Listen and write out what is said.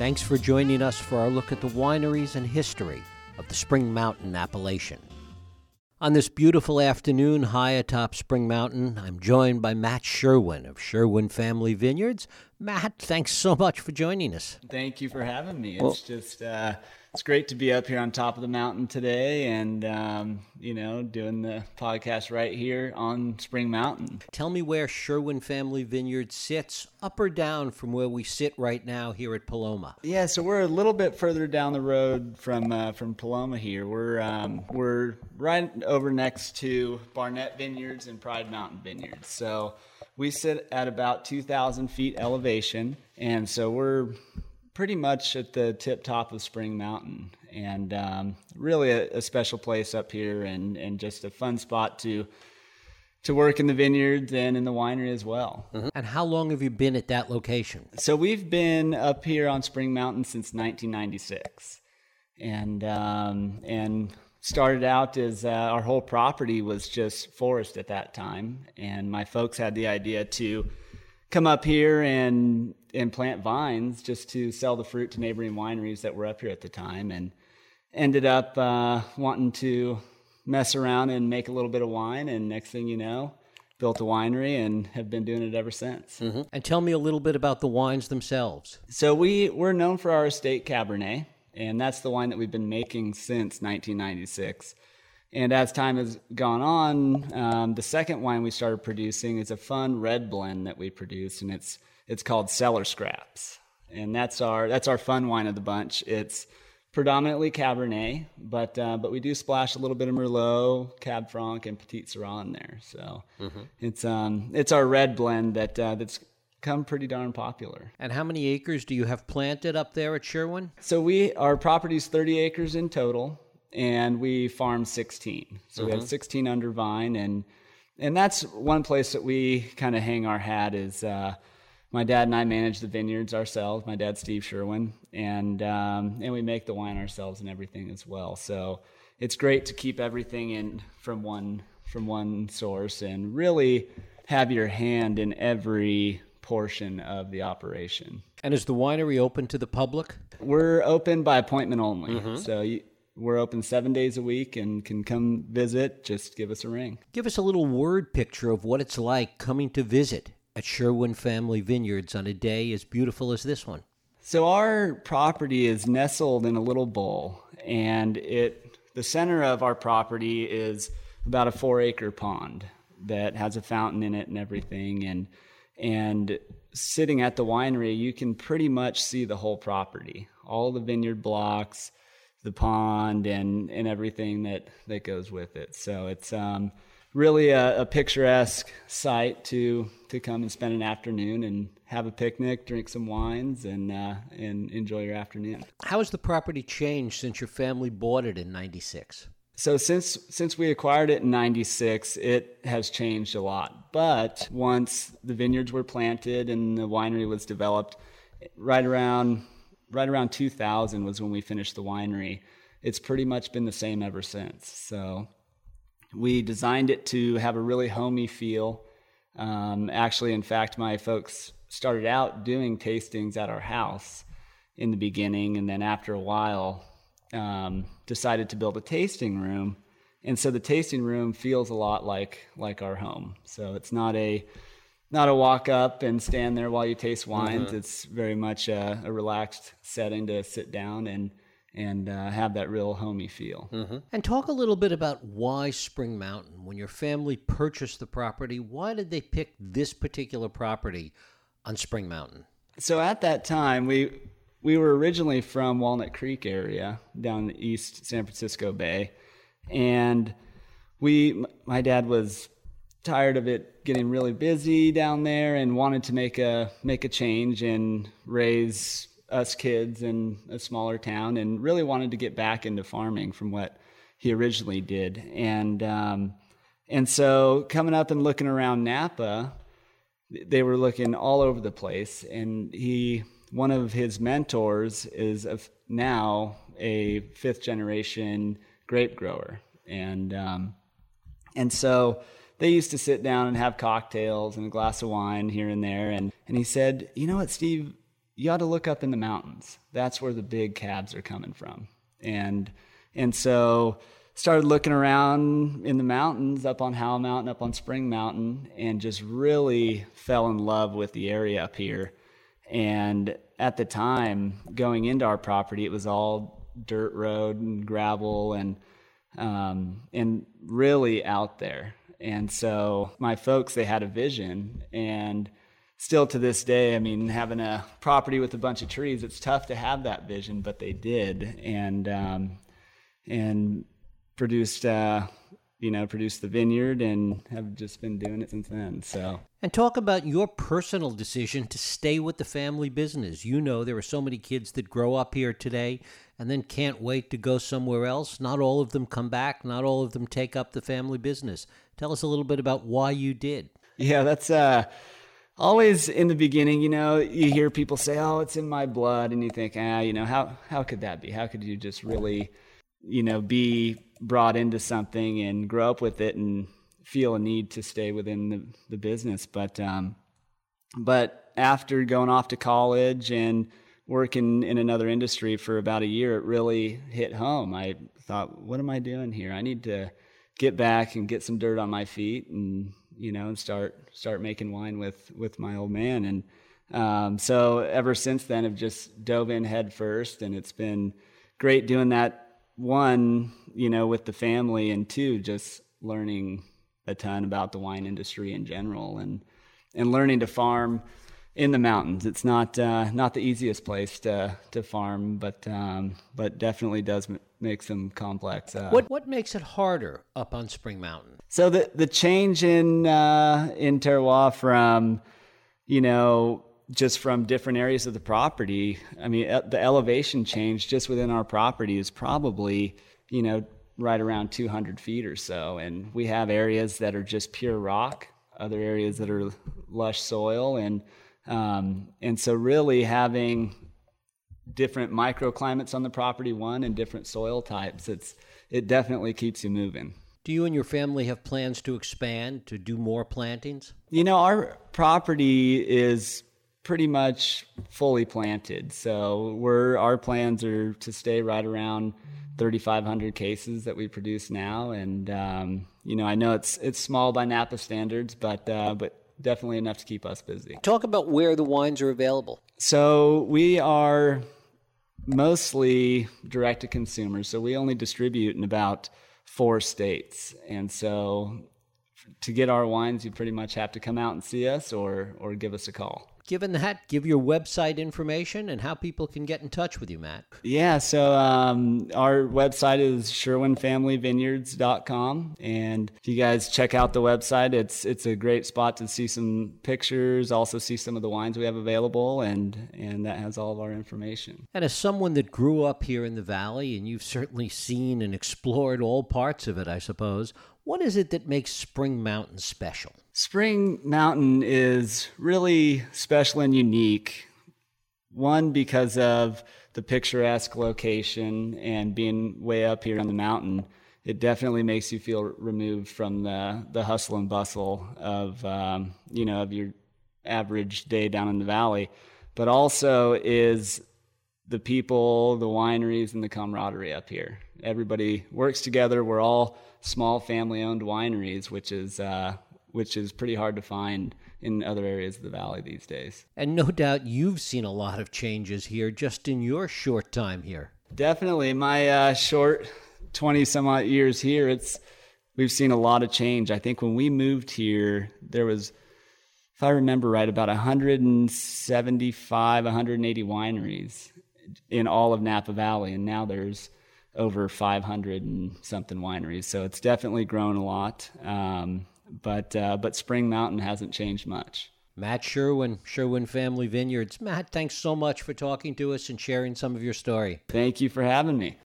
Thanks for joining us for our look at the wineries and history of the Spring Mountain appellation. On this beautiful afternoon high atop Spring Mountain, I'm joined by Matt Sherwin of Sherwin Family Vineyards. Matt, thanks so much for joining us. Thank you for having me. It's well, just uh, it's great to be up here on top of the mountain today and, um, you know, doing the podcast right here on Spring Mountain. Tell me where Sherwin Family Vineyard sits, up or down from where we sit right now here at Paloma. Yeah, so we're a little bit further down the road from uh, from Paloma here. We're um, we're right over next to Barnett Vineyards and Pride Mountain Vineyards. So we sit at about 2,000 feet elevation, and so we're pretty much at the tip top of Spring Mountain, and um, really a, a, special place up here, and and just a fun spot to to work in the vineyards and in the winery as well. Mm-hmm. And how long have you been at that location? So we've been up here on Spring Mountain since 1996, and um, and started out as uh, our whole property was just forest at that time, and my folks had the idea to come up here and and plant vines just to sell the fruit to neighboring wineries that were up here at the time, and ended up uh, wanting to mess around and make a little bit of wine. And next thing you know, built a winery and have been doing it ever since. Mm-hmm. And tell me a little bit about the wines themselves. So we we're known for our estate Cabernet, and that's the wine that we've been making since 1996. And as time has gone on, um, the second wine we started producing is a fun red blend that we produce, and it's it's called Cellar Scraps, and that's our that's our fun wine of the bunch. It's predominantly Cabernet, but uh, but we do splash a little bit of Merlot, Cab Franc, and Petite Sirah in there. So mm-hmm. it's um it's our red blend that uh, that's come pretty darn popular. And how many acres do you have planted up there at Sherwin? So we our property's 30 acres in total and we farm 16. So mm-hmm. we have mm-hmm. 16 under vine, and and that's one place that we kind of hang our hat is. Uh, my dad and I manage the vineyards ourselves. My dad, Steve Sherwin, and um, and we make the wine ourselves and everything as well. So it's great to keep everything in from one from one source and really have your hand in every portion of the operation. And is the winery open to the public? We're open by appointment only. Mm-hmm. So you, we're open seven days a week and can come visit. Just give us a ring. Give us a little word picture of what it's like coming to visit at Sherwin Family Vineyards on a day as beautiful as this one. So our property is nestled in a little bowl, and it the center of our property is about a four acre pond that has a fountain in it and everything and and sitting at the winery you can pretty much see the whole property all the vineyard blocks the pond and and everything that that goes with it. So it's um, really a, a, picturesque site to to come and spend an afternoon and have a picnic, drink some wines, and uh, and enjoy your afternoon. How has the property changed since your family bought it in '96? So since since we acquired it in '96, it has changed a lot. But once the vineyards were planted and the winery was developed, right around right around 2000 was when we finished the winery. It's pretty much been the same ever since. So we designed it to have a really homey feel. Um, actually, in fact, my folks started out doing tastings at our house in the beginning, and then after a while, um, decided to build a tasting room. And so the tasting room feels a lot like like our home. So it's not a not a walk up and stand there while you taste wines. Mm-hmm. It's very much a, a, relaxed setting to sit down and and uh, have that real homey feel. Mm-hmm. And talk a little bit about why Spring Mountain. When your family purchased the property, why did they pick this particular property on Spring Mountain? So at that time, we we were originally from Walnut Creek area down the east San Francisco Bay, and we my dad was tired of it getting really busy down there and wanted to make a make a change and raise us kids in a smaller town and really wanted to get back into farming from what he originally did. And um, and so coming up and looking around Napa they were looking all over the place. And he one of his mentors is a, now a fifth generation grape grower. And um, and so they used to sit down and have cocktails and a glass of wine here and there. And, and he said, You know what, Steve? you ought to look up in the mountains. That's where the big cabs are coming from. And and so started looking around in the mountains, up on Howell Mountain, up on Spring Mountain, and just really fell in love with the area up here. And at the time, going into our property, it was all dirt road and gravel and um, and really out there. And so my folks, they had a vision and still to this day, I mean, having a property with a bunch of trees, it's tough to have that vision, but they did, and um, and produced, uh, you know, produced the vineyard, and have just been doing it since then. So. And talk about your personal decision to stay with the family business. You know, there are so many kids that grow up here today and then can't wait to go somewhere else. Not all of them come back. Not all of them take up the family business. Tell us a little bit about why you did. Yeah, that's uh always in the beginning, you know, you hear people say, "Oh, it's in my blood," and you think, "Ah, you know, how how could that be? How could you just really, you know, be brought into something and grow up with it and feel a need to stay within the, the business?" But um, but after going off to college and working in another industry for about a year, it really hit home. I thought, "What am I doing here? I need to." get back and get some dirt on my feet and you know, and start start making wine with with my old man. And um, so ever since then, I've just dove in head first, and it's been great doing that. One, you know, with the family, and two, just learning a ton about the wine industry in general, and and learning to farm in the mountains. It's not uh, not the easiest place to to farm, but um, but definitely does m- make some complex. Uh, what what makes it harder up on Spring Mountain? So the the change in uh, in terroir from you know just from different areas of the property. I mean, the elevation change just within our property is probably you know right around 200 feet or so, and we have areas that are just pure rock, other areas that are lush soil, and um, and so, really having different microclimates on the property, one, and different soil types, it's it definitely keeps you moving. Do you and your family have plans to expand to do more plantings? You know, our property is pretty much fully planted, so we're our plans are to stay right around 3,500 cases that we produce now, and um, you know, I know it's it's small by Napa standards, but uh, but definitely enough to keep us busy. Talk about where the wines are available. So we are mostly direct to consumers. So we only distribute in about four states. And so to get our wines, you pretty much have to come out and see us or, or give us a call given that, give your website information and how people can get in touch with you, Matt. Yeah, so um, our website is sherwinfamilyvineyards.com. And if you guys check out the website, it's it's a great spot to see some pictures, also see some of the wines we have available, and, and that has all of our information. And as someone that grew up here in the valley, and you've certainly seen and explored all parts of it, I suppose, what is it that makes Spring Mountain special? Spring Mountain is really special and unique. One, because of the picturesque location and being way up here on the mountain, it definitely makes you feel removed from the, the hustle and bustle of, um, you know, of your average day down in the valley. But also is the people, the wineries, and the camaraderie up here. Everybody works together. We're all small family owned wineries, which is uh, which is pretty hard to find in other areas of the valley these days. And no doubt you've seen a lot of changes here just in your short time here. Definitely, my uh, short twenty some odd years here, it's we've seen a lot of change. I think when we moved here, there was, if I remember right, about 175, 180 wineries in all of Napa Valley, and now there's over 500 and something wineries. So it's definitely grown a lot. Um, but uh, but Spring Mountain hasn't changed much. Matt Sherwin, Sherwin Family Vineyards. Matt, thanks so much for talking to us and sharing some of your story. Thank you for having me.